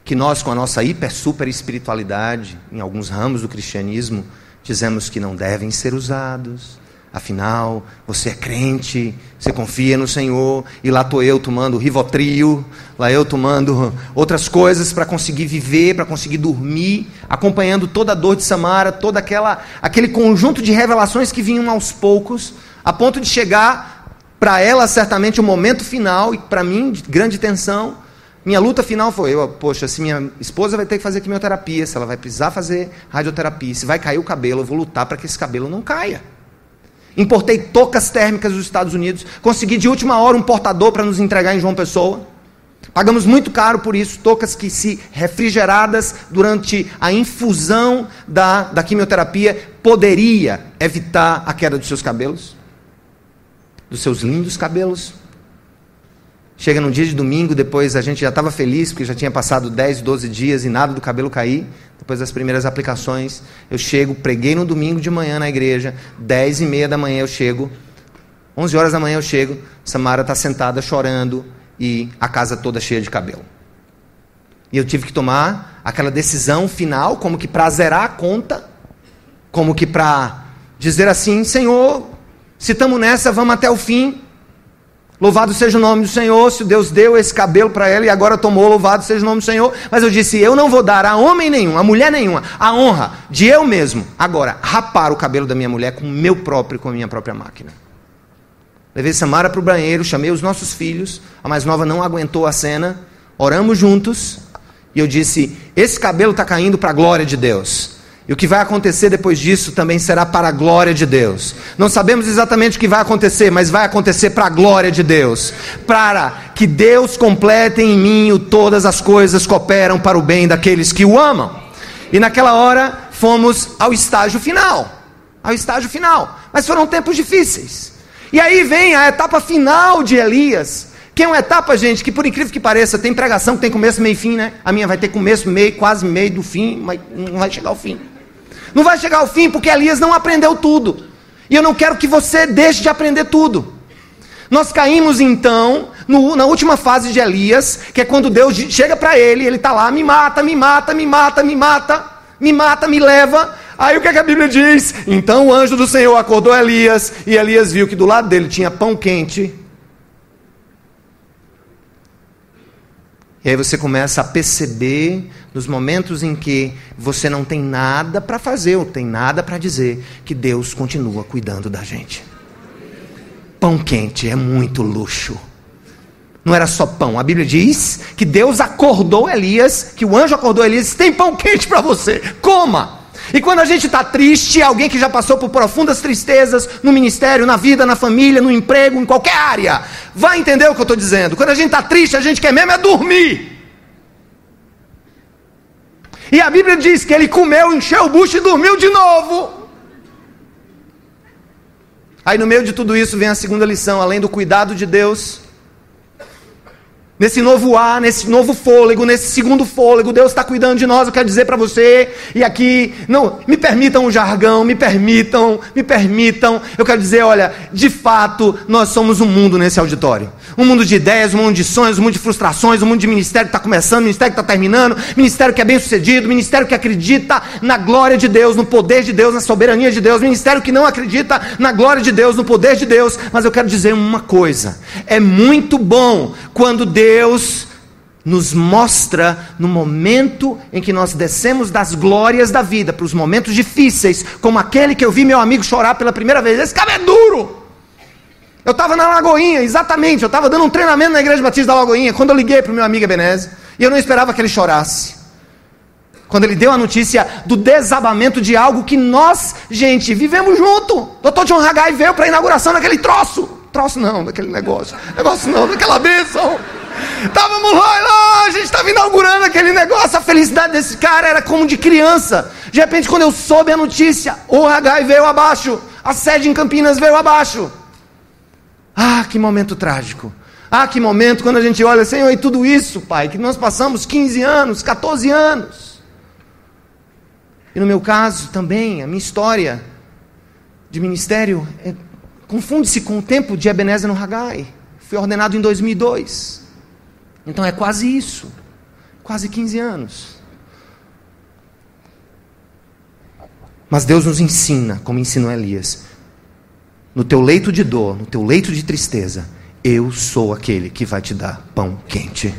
que nós, com a nossa hiper super espiritualidade, em alguns ramos do cristianismo, dizemos que não devem ser usados. Afinal, você é crente, você confia no Senhor, e lá estou eu tomando Rivotril, lá eu tomando outras coisas para conseguir viver, para conseguir dormir, acompanhando toda a dor de Samara, todo aquela, aquele conjunto de revelações que vinham aos poucos, a ponto de chegar para ela, certamente, o momento final, e para mim, de grande tensão. Minha luta final foi: eu, poxa, se minha esposa vai ter que fazer quimioterapia, se ela vai precisar fazer radioterapia, se vai cair o cabelo, eu vou lutar para que esse cabelo não caia. Importei tocas térmicas dos Estados Unidos, consegui de última hora um portador para nos entregar em João Pessoa. Pagamos muito caro por isso, tocas que, se refrigeradas durante a infusão da, da quimioterapia, poderia evitar a queda dos seus cabelos dos seus lindos cabelos. Chega num dia de domingo, depois a gente já estava feliz, porque já tinha passado 10, 12 dias e nada do cabelo cair. Depois das primeiras aplicações, eu chego, preguei no domingo de manhã na igreja, 10 e meia da manhã eu chego, 11 horas da manhã eu chego, Samara está sentada chorando e a casa toda cheia de cabelo. E eu tive que tomar aquela decisão final, como que para zerar a conta, como que para dizer assim: Senhor, se estamos nessa, vamos até o fim. Louvado seja o nome do Senhor. Se Deus deu esse cabelo para ela e agora tomou, louvado seja o nome do Senhor. Mas eu disse: eu não vou dar a homem nenhum, a mulher nenhuma, a honra de eu mesmo, agora, rapar o cabelo da minha mulher com o meu próprio, com a minha própria máquina. Levei Samara para o banheiro, chamei os nossos filhos. A mais nova não aguentou a cena. Oramos juntos. E eu disse: esse cabelo está caindo para a glória de Deus. E o que vai acontecer depois disso também será para a glória de Deus. Não sabemos exatamente o que vai acontecer, mas vai acontecer para a glória de Deus. Para que Deus complete em mim o todas as coisas cooperam para o bem daqueles que o amam. E naquela hora fomos ao estágio final. Ao estágio final. Mas foram tempos difíceis. E aí vem a etapa final de Elias. Que é uma etapa, gente, que por incrível que pareça, tem pregação que tem começo, meio e fim, né? A minha vai ter começo, meio, quase meio do fim, mas não vai chegar ao fim. Não vai chegar ao fim porque Elias não aprendeu tudo. E eu não quero que você deixe de aprender tudo. Nós caímos então no, na última fase de Elias, que é quando Deus chega para ele, ele está lá, me mata, me mata, me mata, me mata, me mata, me leva. Aí o que, é que a Bíblia diz? Então o anjo do Senhor acordou Elias, e Elias viu que do lado dele tinha pão quente E aí você começa a perceber, nos momentos em que você não tem nada para fazer, ou tem nada para dizer, que Deus continua cuidando da gente. Pão quente é muito luxo. Não era só pão. A Bíblia diz que Deus acordou Elias, que o anjo acordou Elias, tem pão quente para você, coma. E quando a gente está triste, alguém que já passou por profundas tristezas no ministério, na vida, na família, no emprego, em qualquer área, vai entender o que eu estou dizendo. Quando a gente está triste, a gente quer mesmo é dormir. E a Bíblia diz que ele comeu, encheu o bucho e dormiu de novo. Aí no meio de tudo isso vem a segunda lição, além do cuidado de Deus, Nesse novo ar, nesse novo fôlego, nesse segundo fôlego, Deus está cuidando de nós. Eu quero dizer para você, e aqui, não, me permitam o jargão, me permitam, me permitam. Eu quero dizer, olha, de fato, nós somos um mundo nesse auditório. Um mundo de ideias, um mundo de sonhos, um mundo de frustrações, um mundo de ministério que está começando, ministério que está terminando, ministério que é bem sucedido, ministério que acredita na glória de Deus, no poder de Deus, na soberania de Deus, ministério que não acredita na glória de Deus, no poder de Deus. Mas eu quero dizer uma coisa: é muito bom quando Deus Deus nos mostra no momento em que nós descemos das glórias da vida para os momentos difíceis, como aquele que eu vi meu amigo chorar pela primeira vez. Esse cara é duro. Eu estava na Lagoinha, exatamente, eu estava dando um treinamento na Igreja Batista da Lagoinha, quando eu liguei para o meu amigo Ebenezer, e eu não esperava que ele chorasse. Quando ele deu a notícia do desabamento de algo que nós, gente, vivemos junto. Dr. John Haggai veio para a inauguração daquele troço. Troço não, daquele negócio. Negócio não, daquela bênção. Estávamos lá, lá, a gente estava inaugurando aquele negócio. A felicidade desse cara era como de criança. De repente, quando eu soube a notícia, o Hagai veio abaixo, a sede em Campinas veio abaixo. Ah, que momento trágico. Ah, que momento quando a gente olha, Senhor, e tudo isso, Pai, que nós passamos 15 anos, 14 anos. E no meu caso também, a minha história de ministério é, confunde-se com o tempo de Ebenezer no Hagai. Fui ordenado em 2002. Então é quase isso. Quase 15 anos. Mas Deus nos ensina, como ensinou Elias, no teu leito de dor, no teu leito de tristeza, eu sou aquele que vai te dar pão quente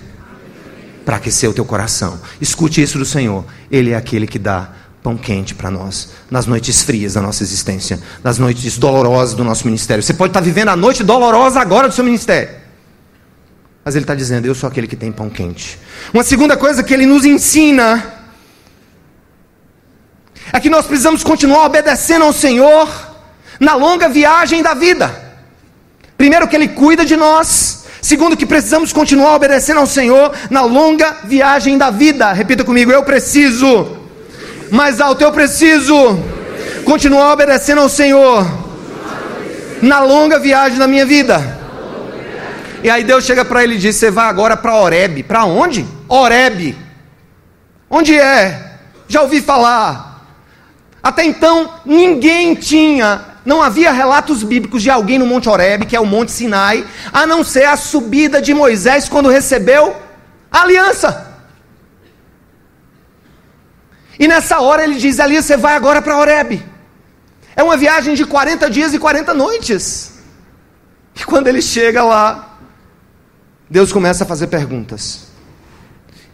para aquecer o teu coração. Escute isso do Senhor. Ele é aquele que dá pão quente para nós nas noites frias da nossa existência, nas noites dolorosas do nosso ministério. Você pode estar vivendo a noite dolorosa agora do seu ministério. Mas ele está dizendo: Eu sou aquele que tem pão quente. Uma segunda coisa que ele nos ensina é que nós precisamos continuar obedecendo ao Senhor na longa viagem da vida. Primeiro, que Ele cuida de nós. Segundo, que precisamos continuar obedecendo ao Senhor na longa viagem da vida. Repita comigo: Eu preciso. Mais alto, eu preciso continuar obedecendo ao Senhor na longa viagem da minha vida. E aí Deus chega para ele e diz: Você vai agora para Oreb. Para onde? Oreb. Onde é? Já ouvi falar. Até então, ninguém tinha, não havia relatos bíblicos de alguém no Monte Oreb, que é o Monte Sinai, a não ser a subida de Moisés quando recebeu a aliança. E nessa hora ele diz: Ali você vai agora para Oreb. É uma viagem de 40 dias e 40 noites. E quando ele chega lá, Deus começa a fazer perguntas.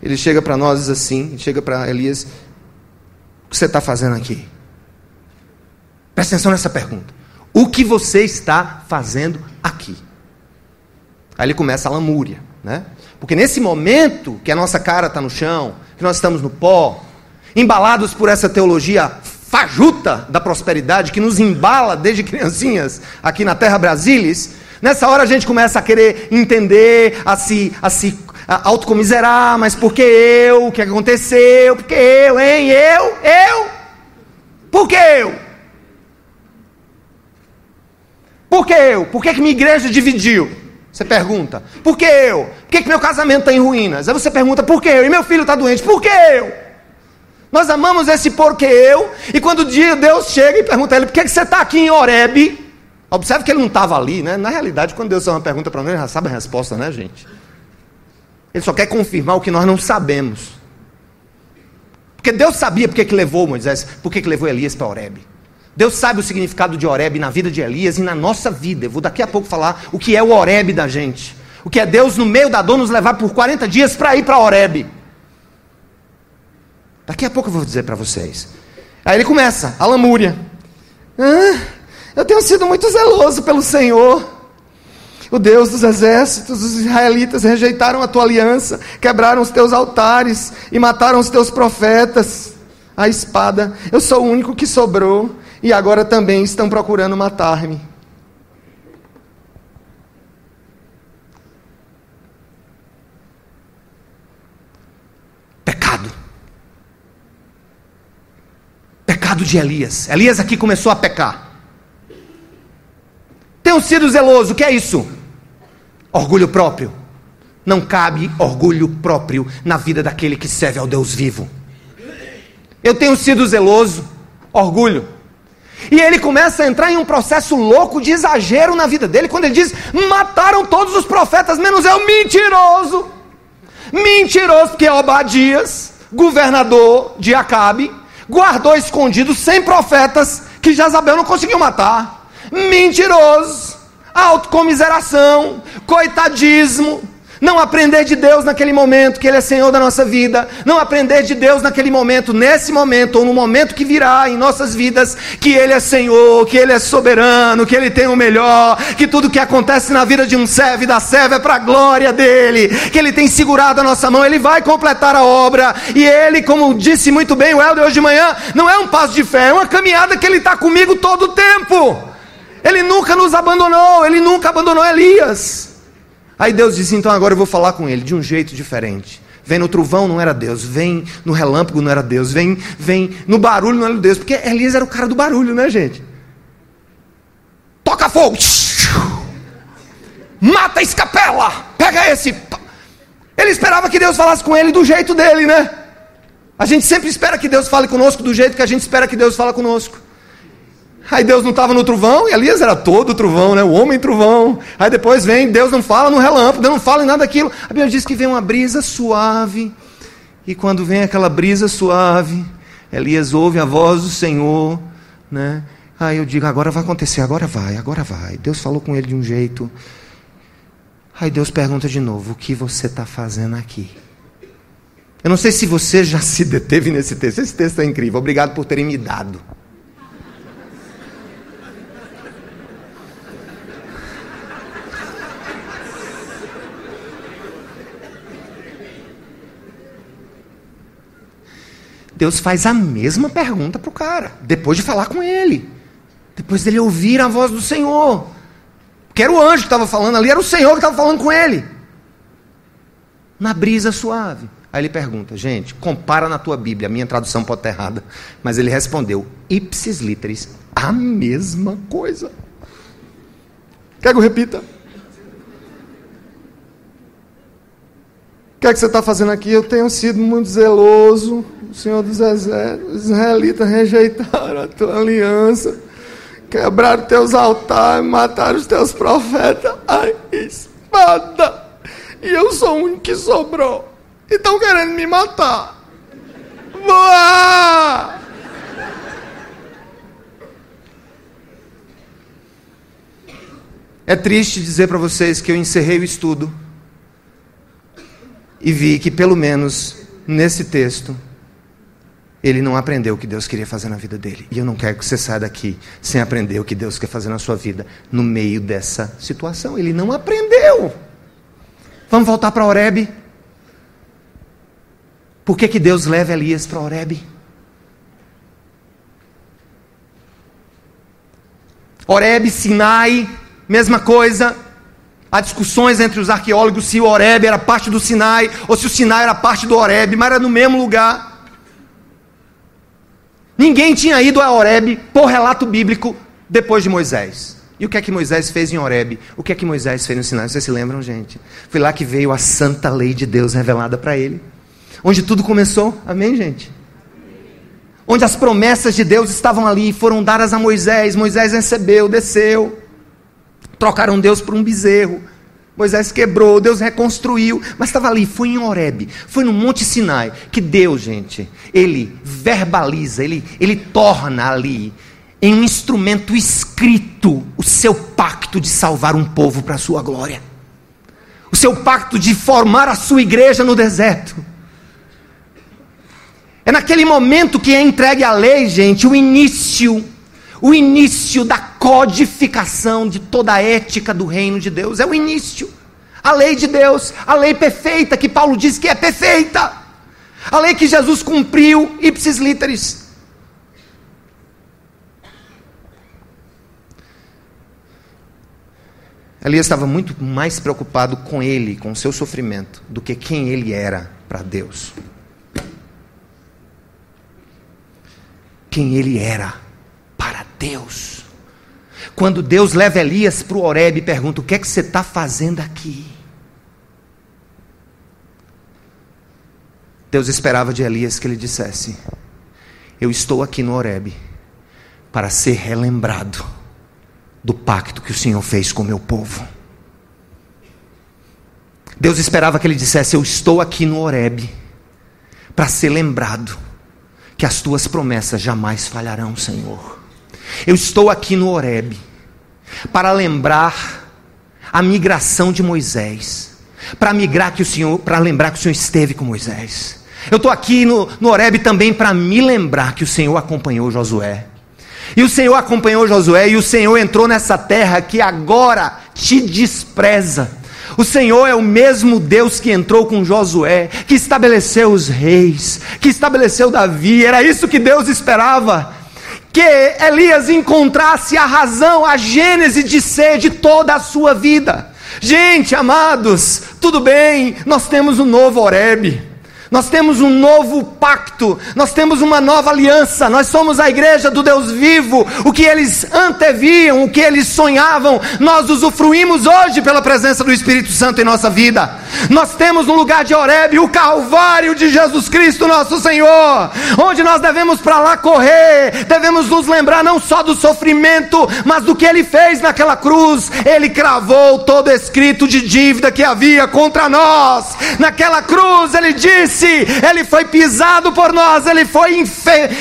Ele chega para nós assim, chega para Elias, o que você está fazendo aqui? Presta atenção nessa pergunta. O que você está fazendo aqui? Aí ele começa a lamúria, né? Porque nesse momento que a nossa cara está no chão, que nós estamos no pó, embalados por essa teologia fajuta da prosperidade que nos embala desde criancinhas aqui na Terra Brasilis, Nessa hora a gente começa a querer entender, a se, a se a autocomiserar, mas por que eu? O que aconteceu? Por que eu, hein? Eu? Eu? Por que eu? Por que eu? Por que, que minha igreja dividiu? Você pergunta. Por que eu? Por que, que meu casamento está em ruínas? Aí você pergunta, por que eu? E meu filho está doente, por que eu? Nós amamos esse porquê eu, e quando o dia Deus chega e pergunta a ele, por que, que você está aqui em Oreb? Observe que ele não estava ali, né? Na realidade, quando Deus faz uma pergunta para nós, ele já sabe a resposta, né, gente? Ele só quer confirmar o que nós não sabemos. Porque Deus sabia porque que levou Moisés, porque que levou Elias para Oreb. Deus sabe o significado de Oreb na vida de Elias e na nossa vida. Eu vou daqui a pouco falar o que é o Oreb da gente. O que é Deus no meio da dor nos levar por 40 dias para ir para Oreb. Daqui a pouco eu vou dizer para vocês. Aí ele começa, a lamúria. Ah, eu tenho sido muito zeloso pelo Senhor. O Deus dos exércitos, os israelitas rejeitaram a tua aliança, quebraram os teus altares e mataram os teus profetas. a espada. Eu sou o único que sobrou e agora também estão procurando matar-me. Pecado. Pecado de Elias. Elias aqui começou a pecar. Tenham sido zeloso, o que é isso? Orgulho próprio. Não cabe orgulho próprio na vida daquele que serve ao Deus vivo. Eu tenho sido zeloso, orgulho. E ele começa a entrar em um processo louco de exagero na vida dele, quando ele diz: mataram todos os profetas, menos eu, mentiroso. Mentiroso, porque Obadias, governador de Acabe, guardou escondido 100 profetas que Jezabel não conseguiu matar. Mentiroso, autocomiseração, coitadismo, não aprender de Deus naquele momento, que Ele é Senhor da nossa vida, não aprender de Deus naquele momento, nesse momento, ou no momento que virá em nossas vidas, que Ele é Senhor, que Ele é soberano, que Ele tem o melhor, que tudo que acontece na vida de um servo e da serva é para a glória dEle, que Ele tem segurado a nossa mão, Ele vai completar a obra, e Ele, como disse muito bem o Helder hoje de manhã, não é um passo de fé, é uma caminhada que Ele está comigo todo o tempo. Ele nunca nos abandonou, Ele nunca abandonou Elias. Aí Deus disse: então agora eu vou falar com ele de um jeito diferente. Vem no trovão, não era Deus. Vem no relâmpago, não era Deus. Vem, vem no barulho, não era Deus. Porque Elias era o cara do barulho, né, gente? Toca fogo. Mata a escapela. Pega esse. Ele esperava que Deus falasse com ele do jeito dele, né? A gente sempre espera que Deus fale conosco do jeito que a gente espera que Deus fale conosco. Aí Deus não estava no trovão, e Elias era todo trovão, né? o homem trovão. Aí depois vem, Deus não fala no relâmpago, Deus não fala em nada daquilo. A Bíblia diz que vem uma brisa suave, e quando vem aquela brisa suave, Elias ouve a voz do Senhor, né? Aí eu digo, agora vai acontecer, agora vai, agora vai. Deus falou com ele de um jeito. Aí Deus pergunta de novo: o que você está fazendo aqui? Eu não sei se você já se deteve nesse texto. Esse texto é incrível. Obrigado por terem me dado. Deus faz a mesma pergunta para o cara, depois de falar com ele, depois dele ouvir a voz do Senhor. Que era o anjo que estava falando ali, era o Senhor que estava falando com ele. Na brisa suave. Aí ele pergunta, gente, compara na tua Bíblia, a minha tradução pode estar errada, mas ele respondeu, ipsis literis, a mesma coisa. Quer que eu repita? Que é que você está fazendo aqui? Eu tenho sido muito zeloso. O Senhor dos Exércitos, os israelitas rejeitaram a tua aliança, quebraram teus altares, mataram os teus profetas. Ai, espada! E eu sou o único que sobrou. E estão querendo me matar. Voar! É triste dizer para vocês que eu encerrei o estudo e vi que, pelo menos nesse texto, ele não aprendeu o que Deus queria fazer na vida dele. E eu não quero que você saia daqui sem aprender o que Deus quer fazer na sua vida no meio dessa situação. Ele não aprendeu. Vamos voltar para Oreb. Por que, que Deus leva Elias para Oreb? Oreb, Sinai, mesma coisa. Há discussões entre os arqueólogos se o Horeb era parte do Sinai ou se o Sinai era parte do Horeb, mas era no mesmo lugar. Ninguém tinha ido a Horeb por relato bíblico depois de Moisés. E o que é que Moisés fez em Horeb? O que é que Moisés fez no Sinai? Vocês se lembram, gente? Foi lá que veio a santa lei de Deus revelada para ele. Onde tudo começou. Amém, gente? Onde as promessas de Deus estavam ali, foram dadas a Moisés. Moisés recebeu, desceu. Trocaram Deus por um bezerro. Moisés quebrou, Deus reconstruiu, mas estava ali, foi em Horeb, foi no Monte Sinai, que Deus, gente, ele verbaliza, ele, ele torna ali em um instrumento escrito o seu pacto de salvar um povo para a sua glória, o seu pacto de formar a sua igreja no deserto. É naquele momento que é entregue a lei, gente, o início o início da codificação de toda a ética do reino de Deus. É o início. A lei de Deus, a lei perfeita, que Paulo diz que é perfeita. A lei que Jesus cumpriu, ipsis literis. Elias estava muito mais preocupado com ele, com o seu sofrimento, do que quem ele era para Deus. Quem ele era Deus. Quando Deus leva Elias para o Horeb e pergunta: O que é que você está fazendo aqui? Deus esperava de Elias que ele dissesse: Eu estou aqui no Horeb para ser relembrado do pacto que o Senhor fez com o meu povo. Deus esperava que ele dissesse: Eu estou aqui no Horeb para ser lembrado que as tuas promessas jamais falharão, Senhor. Eu estou aqui no Horeb para lembrar a migração de Moisés, para migrar que o Senhor, para lembrar que o Senhor esteve com Moisés. Eu estou aqui no, no também para me lembrar que o Senhor acompanhou Josué. E o Senhor acompanhou Josué, e o Senhor entrou nessa terra que agora te despreza. O Senhor é o mesmo Deus que entrou com Josué, que estabeleceu os reis, que estabeleceu Davi. Era isso que Deus esperava. Que Elias encontrasse a razão, a gênese de ser de toda a sua vida. Gente, amados, tudo bem, nós temos um novo Horebe. Nós temos um novo pacto, nós temos uma nova aliança, nós somos a igreja do Deus vivo. O que eles anteviam, o que eles sonhavam, nós usufruímos hoje pela presença do Espírito Santo em nossa vida. Nós temos no lugar de Horebe o Calvário de Jesus Cristo, nosso Senhor, onde nós devemos para lá correr, devemos nos lembrar não só do sofrimento, mas do que ele fez naquela cruz. Ele cravou todo escrito de dívida que havia contra nós. Naquela cruz ele disse ele foi pisado por nós, ele foi,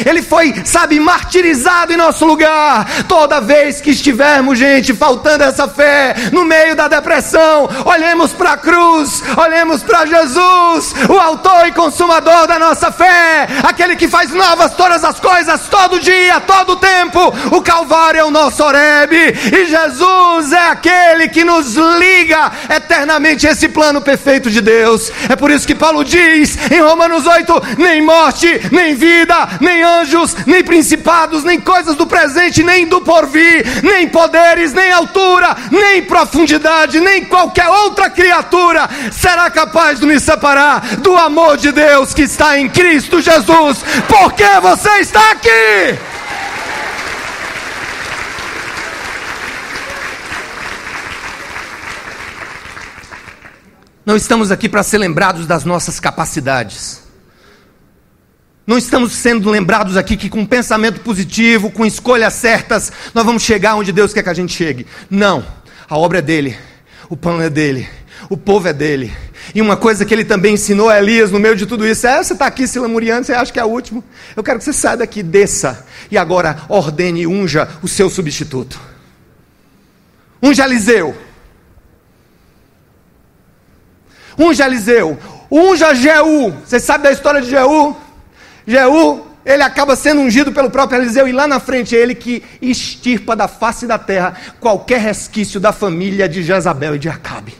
ele foi, sabe, martirizado em nosso lugar. Toda vez que estivermos, gente, faltando essa fé, no meio da depressão, olhemos para a cruz, olhemos para Jesus, o autor e consumador da nossa fé, aquele que faz novas todas as coisas, todo dia, todo tempo. O Calvário é o nosso Oreb, e Jesus é aquele que nos liga eternamente esse plano perfeito de Deus. É por isso que Paulo diz em Romanos 8: nem morte, nem vida, nem anjos, nem principados, nem coisas do presente, nem do porvir, nem poderes, nem altura, nem profundidade, nem qualquer outra criatura será capaz de me separar do amor de Deus que está em Cristo Jesus, porque você está aqui. Não estamos aqui para ser lembrados das nossas capacidades. Não estamos sendo lembrados aqui que com pensamento positivo, com escolhas certas, nós vamos chegar onde Deus quer que a gente chegue. Não. A obra é dele, o pão é dele, o povo é dele. E uma coisa que ele também ensinou a Elias no meio de tudo isso é: você está aqui se lamuriando, você acha que é o último? Eu quero que você saia daqui, desça, e agora ordene e unja o seu substituto. Unja Eliseu. Unja Eliseu, unja Jeú. Vocês sabem da história de Jeú? Jeú, ele acaba sendo ungido pelo próprio Eliseu e lá na frente é ele que extirpa da face da terra qualquer resquício da família de Jezabel e de Acabe.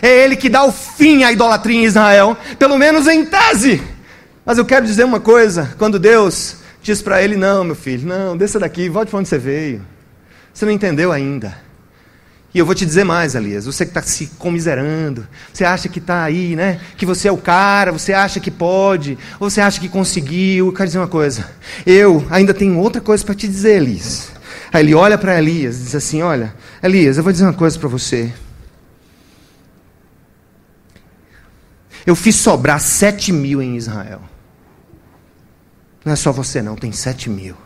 É ele que dá o fim à idolatria em Israel, pelo menos em tese. Mas eu quero dizer uma coisa: quando Deus diz para ele: Não, meu filho, não, desça daqui, volte para onde você veio. Você não entendeu ainda. E eu vou te dizer mais, Elias, você que está se comiserando, você acha que está aí, né? Que você é o cara, você acha que pode, ou você acha que conseguiu. Eu quero dizer uma coisa, eu ainda tenho outra coisa para te dizer, Elias. Aí ele olha para Elias e diz assim: Olha, Elias, eu vou dizer uma coisa para você. Eu fiz sobrar sete mil em Israel. Não é só você, não, tem sete mil.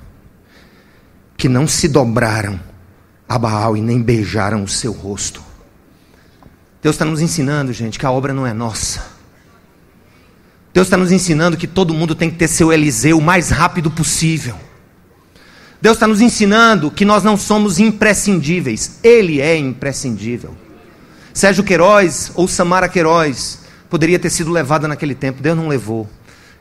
Que não se dobraram a Baal e nem beijaram o seu rosto. Deus está nos ensinando, gente, que a obra não é nossa. Deus está nos ensinando que todo mundo tem que ter seu Eliseu o mais rápido possível. Deus está nos ensinando que nós não somos imprescindíveis, Ele é imprescindível. Sérgio Queiroz ou Samara Queiroz poderia ter sido levada naquele tempo, Deus não levou.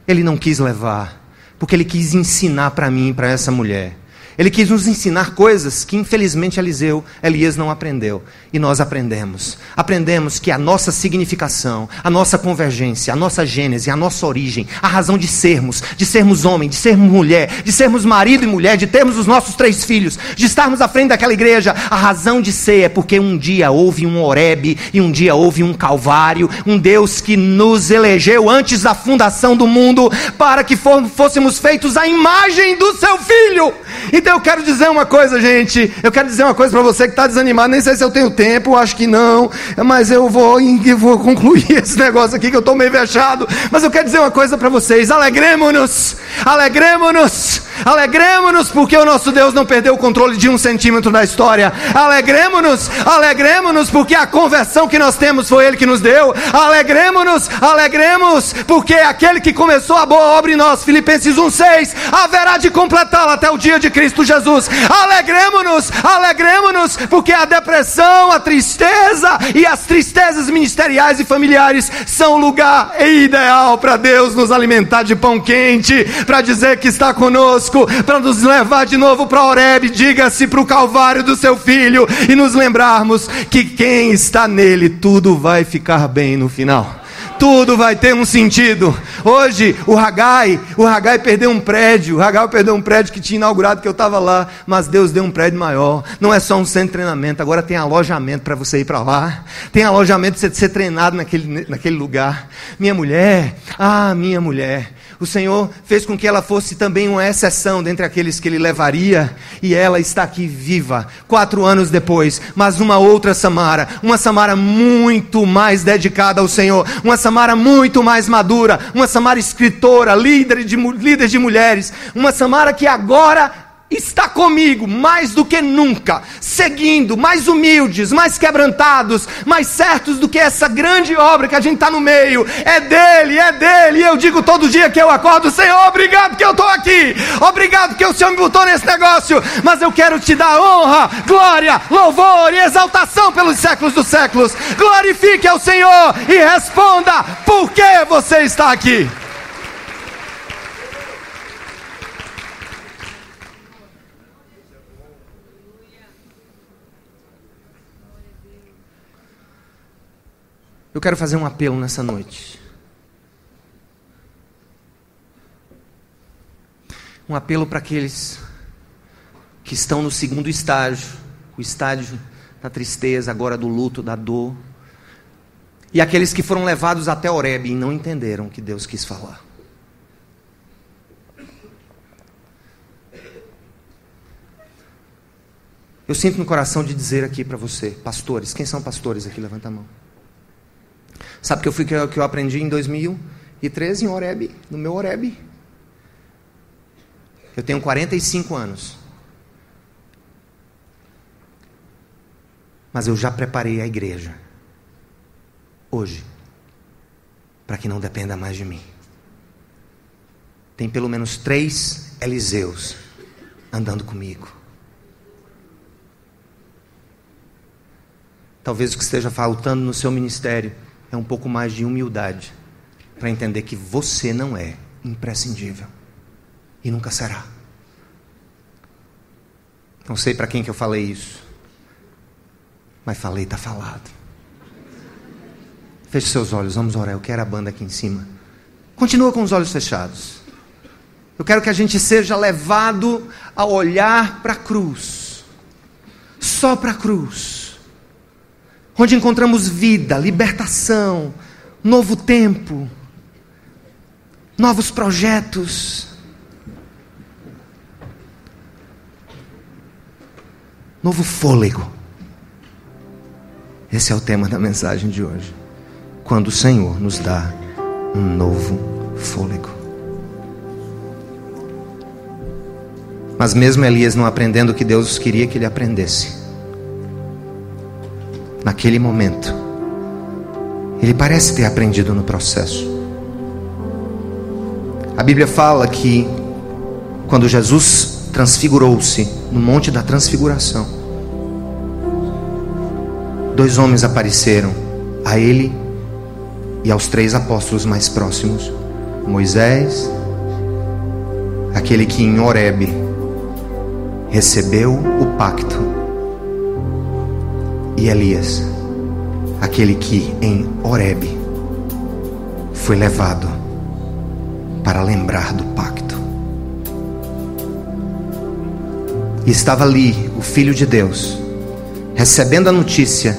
Ele não quis levar, porque Ele quis ensinar para mim para essa mulher Ele quis nos ensinar coisas que, infelizmente, Eliseu, Elias não aprendeu. E nós aprendemos. Aprendemos que a nossa significação, a nossa convergência, a nossa gênese, a nossa origem, a razão de sermos, de sermos homem, de sermos mulher, de sermos marido e mulher, de termos os nossos três filhos, de estarmos à frente daquela igreja, a razão de ser é porque um dia houve um Oreb e um dia houve um Calvário, um Deus que nos elegeu antes da fundação do mundo para que fôssemos feitos à imagem do seu filho. Então eu quero dizer uma coisa, gente. Eu quero dizer uma coisa para você que está desanimado. Nem sei se eu tenho tempo, acho que não. Mas eu vou, eu vou concluir esse negócio aqui que eu estou meio vexado. Mas eu quero dizer uma coisa para vocês. Alegremos-nos, alegremos-nos, alegremos-nos, porque o nosso Deus não perdeu o controle de um centímetro da história. Alegremos-nos, alegremos-nos, porque a conversão que nós temos foi Ele que nos deu. Alegremos-nos, alegremos, porque aquele que começou a boa obra em nós, Filipenses 1,6, haverá de completá-la até o dia de Cristo Jesus. Alegremos-nos, alegremos-nos, porque a depressão, a tristeza e as tristezas ministeriais e familiares são lugar ideal para Deus nos alimentar de pão quente, para dizer que está conosco, para nos levar de novo para Oreb, diga-se para o Calvário do seu filho e nos lembrarmos que quem está nele, tudo vai ficar bem no final tudo vai ter um sentido. Hoje, o Hagai, o Hagai perdeu um prédio, o Hagai perdeu um prédio que tinha inaugurado, que eu estava lá, mas Deus deu um prédio maior. Não é só um centro de treinamento, agora tem alojamento para você ir para lá, tem alojamento para você ser treinado naquele, naquele lugar. Minha mulher, ah, minha mulher, o Senhor fez com que ela fosse também uma exceção dentre aqueles que ele levaria, e ela está aqui viva, quatro anos depois, mas uma outra Samara, uma Samara muito mais dedicada ao Senhor, uma Samara muito mais madura, uma Samara escritora, líder de, líder de mulheres, uma Samara que agora está comigo mais do que nunca, seguindo, mais humildes, mais quebrantados, mais certos do que essa grande obra que a gente está no meio. É dele, é dele. E eu digo todo dia que eu acordo, Senhor, obrigado que eu estou aqui, obrigado que o Senhor me botou nesse negócio, mas eu quero te dar honra, glória, louvor e exaltação pelos séculos dos séculos. Glorifique ao Senhor e responda: por que você está aqui? Eu quero fazer um apelo nessa noite. Um apelo para aqueles que estão no segundo estágio, o estágio da tristeza, agora do luto, da dor. E aqueles que foram levados até Oreb e não entenderam o que Deus quis falar. Eu sinto no coração de dizer aqui para você, pastores, quem são pastores aqui? Levanta a mão. Sabe que eu fui que eu, que eu aprendi em 2013 em Oreb, no meu Oreb. Eu tenho 45 anos. Mas eu já preparei a igreja. Hoje. Para que não dependa mais de mim. Tem pelo menos três Eliseus andando comigo. Talvez o que esteja faltando no seu ministério é um pouco mais de humildade para entender que você não é imprescindível e nunca será. Não sei para quem que eu falei isso, mas falei, está falado. Feche seus olhos, vamos orar. Eu quero a banda aqui em cima. Continua com os olhos fechados. Eu quero que a gente seja levado a olhar para a cruz, só para a cruz onde encontramos vida, libertação, novo tempo, novos projetos. Novo fôlego. Esse é o tema da mensagem de hoje. Quando o Senhor nos dá um novo fôlego. Mas mesmo Elias não aprendendo o que Deus queria que ele aprendesse, naquele momento. Ele parece ter aprendido no processo. A Bíblia fala que quando Jesus transfigurou-se no Monte da Transfiguração, dois homens apareceram a ele e aos três apóstolos mais próximos: Moisés, aquele que em Horebe recebeu o pacto. E Elias, aquele que em Horebe foi levado para lembrar do pacto. E estava ali o Filho de Deus, recebendo a notícia,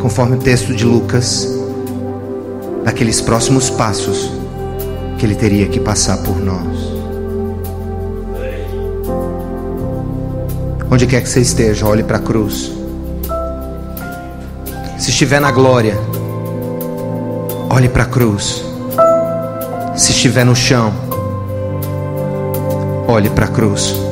conforme o texto de Lucas, daqueles próximos passos que ele teria que passar por nós. Onde quer que você esteja, olhe para a cruz. Se estiver na glória, olhe para a cruz. Se estiver no chão, olhe para a cruz.